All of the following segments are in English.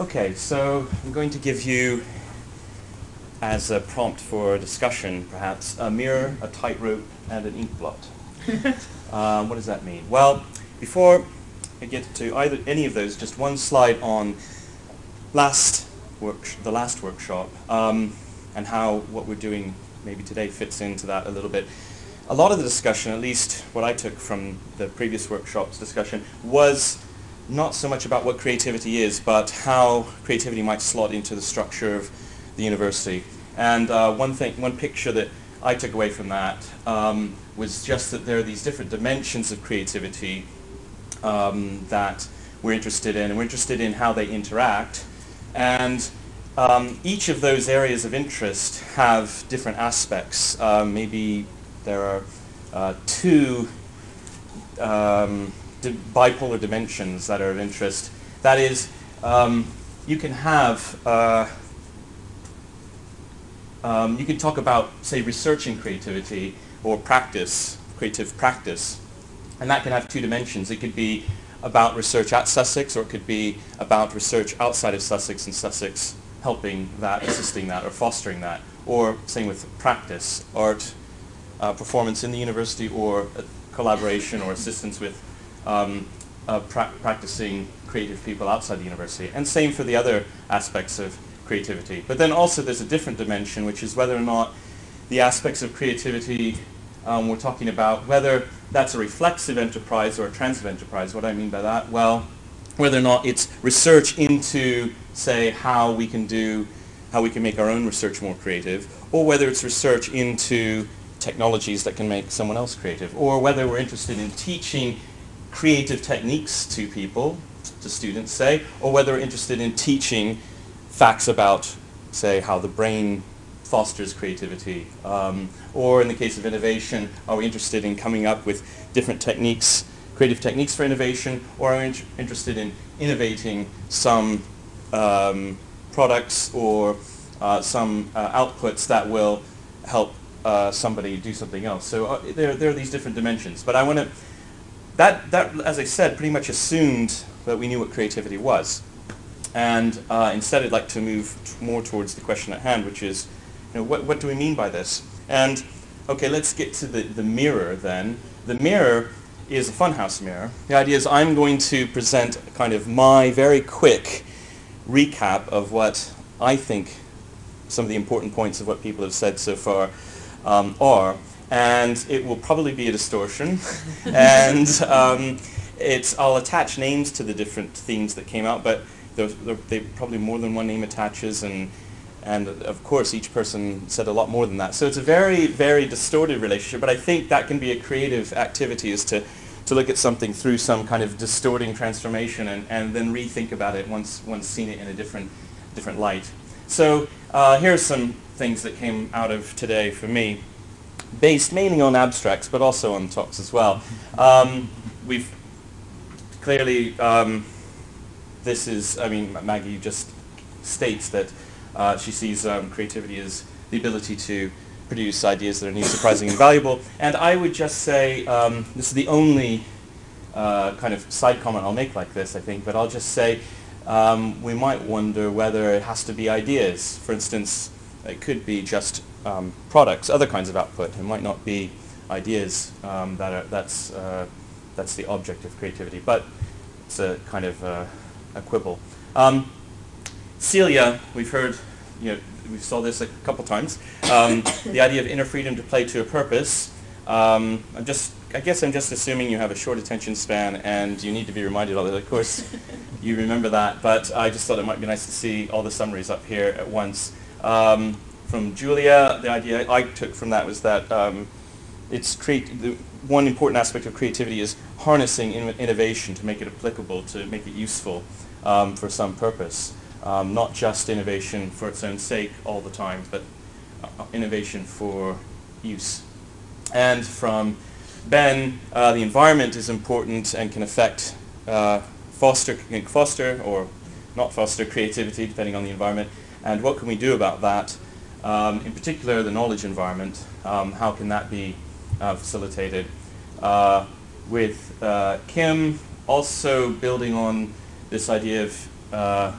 Okay, so I'm going to give you, as a prompt for discussion perhaps, a mirror, a tightrope, and an ink blot. um, what does that mean? Well, before I get to either any of those, just one slide on last work, the last workshop, um, and how what we're doing maybe today fits into that a little bit. A lot of the discussion, at least what I took from the previous workshop's discussion, was not so much about what creativity is, but how creativity might slot into the structure of the university. And uh, one thing, one picture that I took away from that um, was just that there are these different dimensions of creativity um, that we're interested in, and we're interested in how they interact. And um, each of those areas of interest have different aspects. Uh, maybe there are uh, two um, bipolar dimensions that are of interest. That is, um, you can have, uh, um, you can talk about, say, researching creativity or practice, creative practice, and that can have two dimensions. It could be about research at Sussex, or it could be about research outside of Sussex and Sussex helping that, assisting that, or fostering that. Or same with practice, art, uh, performance in the university, or collaboration or assistance with um, uh, pra practicing creative people outside the university. And same for the other aspects of creativity. But then also there's a different dimension, which is whether or not the aspects of creativity um, we're talking about, whether that's a reflexive enterprise or a transitive enterprise. What I mean by that? Well, whether or not it's research into, say, how we can do, how we can make our own research more creative, or whether it's research into technologies that can make someone else creative, or whether we're interested in teaching creative techniques to people, to students, say, or whether we're interested in teaching facts about, say, how the brain fosters creativity. Um, or in the case of innovation, are we interested in coming up with different techniques, creative techniques for innovation, or are we in interested in innovating some um, products or uh, some uh, outputs that will help uh, somebody do something else. So uh, there, there are these different dimensions. But I want to that, that, as I said, pretty much assumed that we knew what creativity was. And uh, instead I'd like to move more towards the question at hand, which is, you know, what, what do we mean by this? And, okay, let's get to the, the mirror then. The mirror is a funhouse mirror. The idea is I'm going to present kind of my very quick recap of what I think some of the important points of what people have said so far um, are and it will probably be a distortion. and um, it's, I'll attach names to the different themes that came out, but there, there, they probably more than one name attaches, and, and of course each person said a lot more than that. So it's a very, very distorted relationship, but I think that can be a creative activity is to, to look at something through some kind of distorting transformation and, and then rethink about it once, once seen it in a different, different light. So uh, here are some things that came out of today for me based mainly on abstracts, but also on talks as well. Um, we've clearly, um, this is, I mean, Maggie just states that uh, she sees um, creativity as the ability to produce ideas that are new, surprising, and valuable. And I would just say, um, this is the only uh, kind of side comment I'll make like this, I think, but I'll just say um, we might wonder whether it has to be ideas. For instance, it could be just um, products, other kinds of output. It might not be ideas um, that are, that's, uh, that's the object of creativity, but it's a kind of uh, a quibble. Um, Celia, we've heard, you know, we saw this a couple times, um, the idea of inner freedom to play to a purpose. Um, I'm just, I guess I'm just assuming you have a short attention span and you need to be reminded of it. Of course, you remember that, but I just thought it might be nice to see all the summaries up here at once. Um, from Julia, the idea I took from that was that um, it's the one important aspect of creativity is harnessing in innovation to make it applicable, to make it useful um, for some purpose. Um, not just innovation for its own sake all the time, but uh, innovation for use. And from Ben, uh, the environment is important and can affect, uh, foster, foster or not foster creativity depending on the environment. And what can we do about that? Um, in particular, the knowledge environment, um, how can that be uh, facilitated? Uh, with uh, Kim also building on this idea of uh,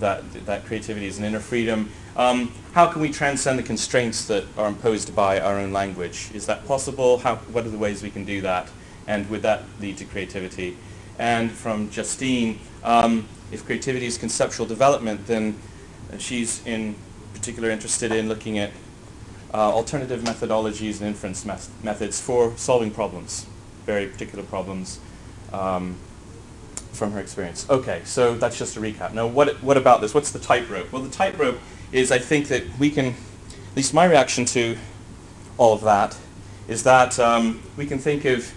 that, that creativity is an inner freedom. Um, how can we transcend the constraints that are imposed by our own language? Is that possible? How, what are the ways we can do that? And would that lead to creativity? And from Justine, um, if creativity is conceptual development, then she's in particular interested in looking at uh, alternative methodologies and inference methods for solving problems, very particular problems um, from her experience. Okay, so that's just a recap. Now, what, what about this? What's the tightrope? Well, the tightrope is I think that we can, at least my reaction to all of that, is that um, we can think of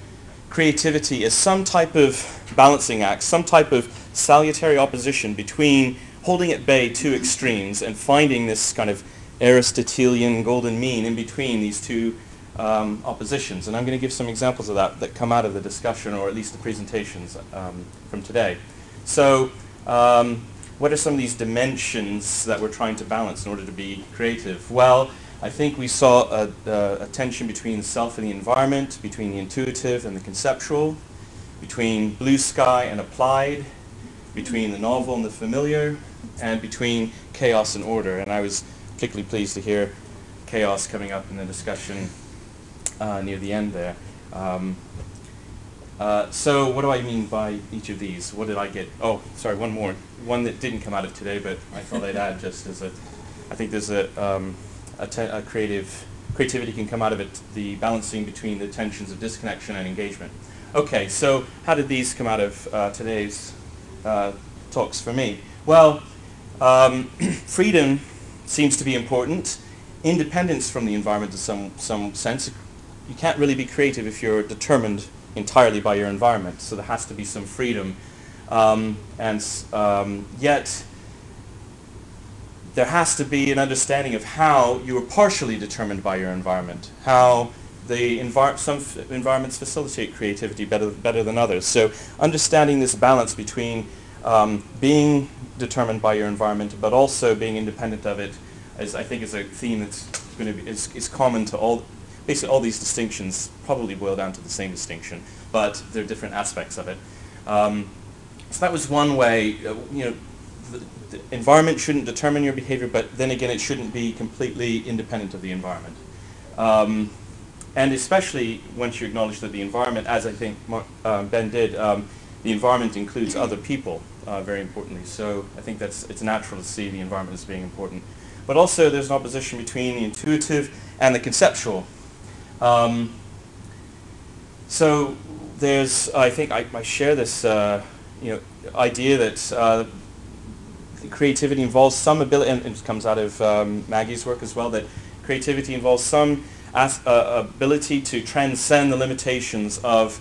creativity as some type of balancing act, some type of salutary opposition between holding at bay two extremes and finding this kind of Aristotelian golden mean in between these two um, oppositions. And I'm going to give some examples of that that come out of the discussion or at least the presentations um, from today. So um, what are some of these dimensions that we're trying to balance in order to be creative? Well, I think we saw a, a, a tension between self and the environment, between the intuitive and the conceptual, between blue sky and applied, between the novel and the familiar, and between chaos and order. And I was particularly pleased to hear chaos coming up in the discussion uh, near the end there. Um, uh, so what do I mean by each of these? What did I get? Oh, sorry, one more. One that didn't come out of today, but I thought I'd add just as a, I think there's a, um, a, a, creative, creativity can come out of it, the balancing between the tensions of disconnection and engagement. Okay, so how did these come out of uh, today's uh, talks for me? Well, um, freedom seems to be important. Independence from the environment in some, some sense. You can't really be creative if you're determined entirely by your environment. So there has to be some freedom. Um, and um, yet, there has to be an understanding of how you are partially determined by your environment, how the envir- some environments facilitate creativity better, better than others. So understanding this balance between um, being determined by your environment, but also being independent of it, is, I think is a theme that's going to be is, is common to all basically all these distinctions probably boil down to the same distinction, but there are different aspects of it. Um, so that was one way, uh, you know, the, the, environment shouldn't determine your behavior, but then again, it shouldn't be completely independent of the environment. Um, and especially once you acknowledge that the environment, as I think um, Ben did, um, the environment includes other people, uh, very importantly. So I think that's it's natural to see the environment as being important. But also there's an opposition between the intuitive and the conceptual. Um, so there's, I think I, I share this, uh, you know, idea that uh, creativity involves some ability, and it comes out of um, Maggie's work as well, that creativity involves some as, uh, ability to transcend the limitations of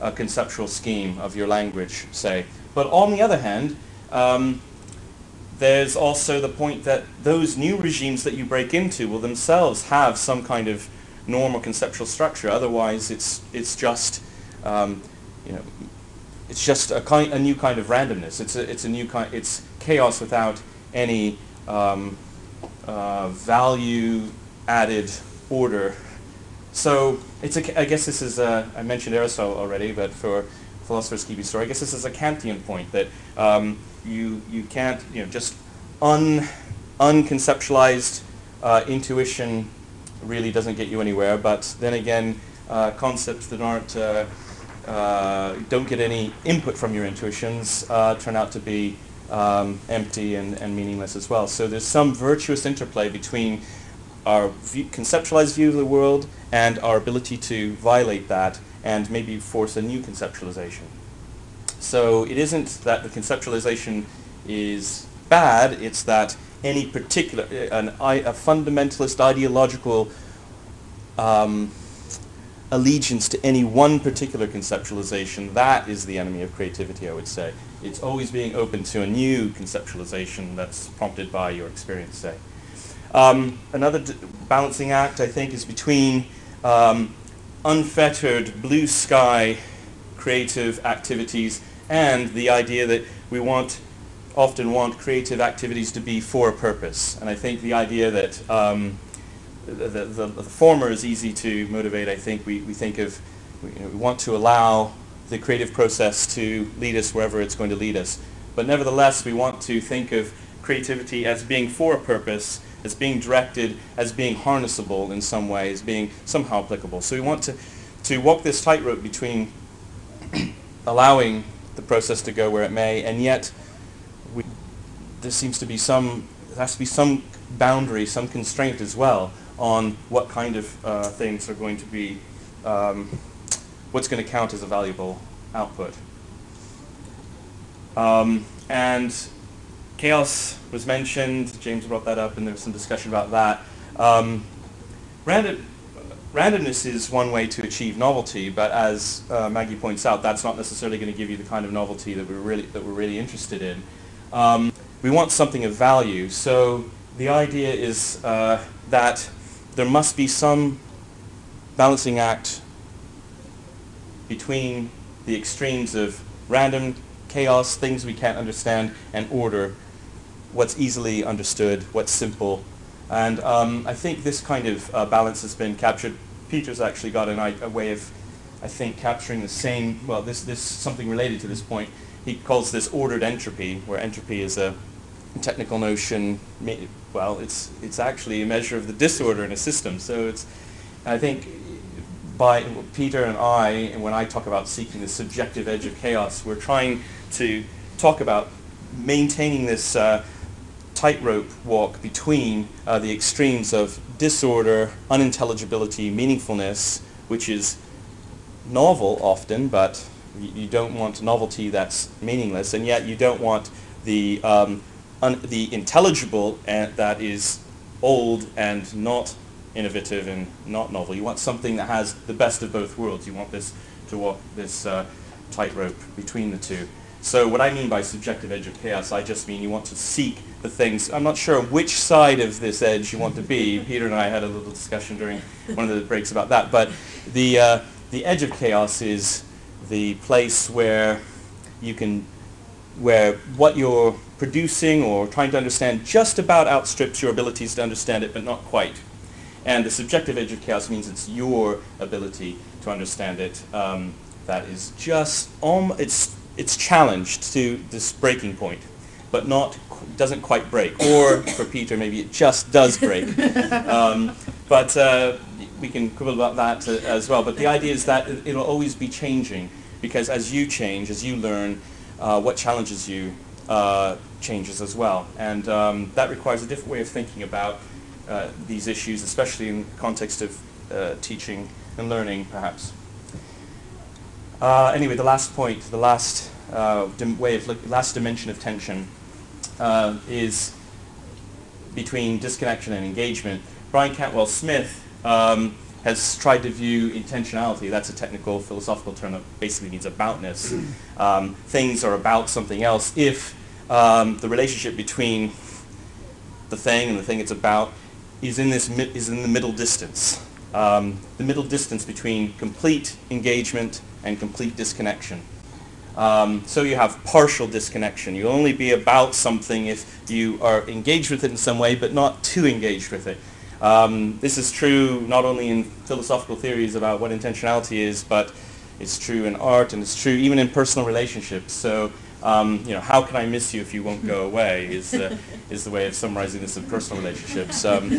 a conceptual scheme of your language, say. But on the other hand, um, there's also the point that those new regimes that you break into will themselves have some kind of normal conceptual structure. Otherwise, it's it's just um, you know it's just a kind a new kind of randomness. It's a it's a new kind it's chaos without any um, uh, value added order. So it's a, I guess this is a, I mentioned Aristotle already, but for philosophers keeping story, I guess this is a Kantian point that um, you you can't you know just un unconceptualized uh, intuition really doesn't get you anywhere. But then again, uh, concepts that aren't uh, uh, don't get any input from your intuitions uh, turn out to be um, empty and, and meaningless as well. So there's some virtuous interplay between our view, conceptualized view of the world and our ability to violate that and maybe force a new conceptualization. So it isn't that the conceptualization is bad, it's that any particular, an, a fundamentalist ideological um, allegiance to any one particular conceptualization, that is the enemy of creativity, I would say. It's always being open to a new conceptualization that's prompted by your experience, say. Um, another balancing act, I think, is between um, unfettered blue sky creative activities and the idea that we want often want creative activities to be for a purpose. And I think the idea that um, the, the, the, the, former is easy to motivate, I think we, we think of, you know, we want to allow the creative process to lead us wherever it's going to lead us. But nevertheless, we want to think of creativity as being for a purpose, as being directed, as being harnessable in some way, as being somehow applicable. So we want to, to walk this tightrope between allowing the process to go where it may, and yet we, there seems to be some, there has to be some boundary, some constraint as well on what kind of uh, things are going to be, um, what's going to count as a valuable output. Um, and chaos was mentioned. James brought that up, and there was some discussion about that. Um, random, randomness is one way to achieve novelty, but as uh, Maggie points out, that's not necessarily going to give you the kind of novelty that we're really that we're really interested in. Um, we want something of value, so the idea is uh, that there must be some balancing act between the extremes of random chaos, things we can't understand, and order, what's easily understood, what's simple. And um, I think this kind of uh, balance has been captured. Peter's actually got an, a way of, I think, capturing the same, well, this, this something related to this point. He calls this ordered entropy, where entropy is a technical notion. Well, it's, it's actually a measure of the disorder in a system. So it's, I think by Peter and I, and when I talk about seeking the subjective edge of chaos, we're trying to talk about maintaining this uh, tightrope walk between uh, the extremes of disorder, unintelligibility, meaningfulness, which is novel often, but you don't want novelty that's meaningless, and yet you don't want the, um, the intelligible and that is old and not innovative and not novel. You want something that has the best of both worlds. You want this to walk this uh, tightrope between the two. So what I mean by subjective edge of chaos, I just mean you want to seek the things. I'm not sure which side of this edge you want to be. Peter and I had a little discussion during one of the breaks about that. But the, uh, the edge of chaos is the place where you can, where what you're producing or trying to understand just about outstrips your abilities to understand it, but not quite. And the subjective edge of chaos means it's your ability to understand it um, that is just, um, it's it's challenged to this breaking point, but not doesn't quite break. Or for Peter, maybe it just does break. Um, but uh, we can quibble about that uh, as well. But the idea is that it, will always be changing because as you change, as you learn, uh, what challenges you uh, changes as well. And um, that requires a different way of thinking about uh, these issues, especially in the context of uh, teaching and learning, perhaps. Uh, anyway, the last point, the last uh, way of look, last dimension of tension uh, is between disconnection and engagement. Brian Cantwell Smith um, has tried to view intentionality. That's a technical philosophical term that basically means aboutness. Um, things are about something else if um, the relationship between the thing and the thing it's about is in this is in the middle distance. Um, the middle distance between complete engagement and complete disconnection. Um, so you have partial disconnection. You'll only be about something if you are engaged with it in some way, but not too engaged with it. Um, this is true not only in philosophical theories about what intentionality is, but it's true in art and it's true even in personal relationships. So um, you know, how can I miss you if you won't go away is, uh, is the way of summarizing this in personal relationships. Um,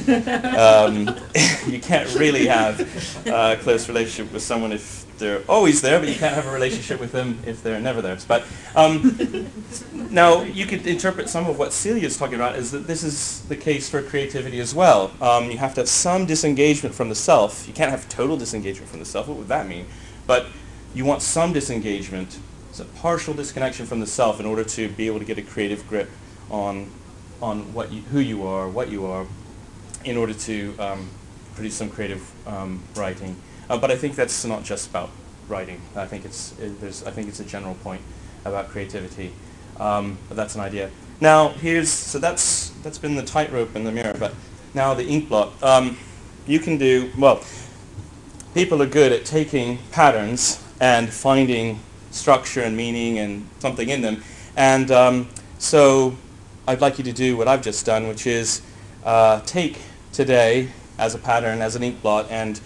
um, you can't really have a close relationship with someone if they're always there, but you can't have a relationship with them if they're never there. But um, now you could interpret some of what Celia is talking about is that this is the case for creativity as well. Um, you have to have some disengagement from the self. You can't have total disengagement from the self. What would that mean? But you want some disengagement it's a partial disconnection from the self in order to be able to get a creative grip on, on what you, who you are, what you are, in order to um, produce some creative um, writing. Uh, but I think that's not just about writing. I think it's, it, there's, I think it's a general point about creativity. Um, but that's an idea. Now here's, so that's, that's been the tightrope in the mirror, but now the ink blot. Um, you can do, well, people are good at taking patterns and finding structure and meaning and something in them. And um, so I'd like you to do what I've just done, which is uh, take today as a pattern, as an ink blot, and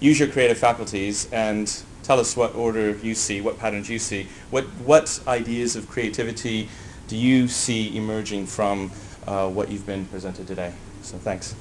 use your creative faculties and tell us what order you see, what patterns you see. What, what ideas of creativity do you see emerging from uh, what you've been presented today. So thanks.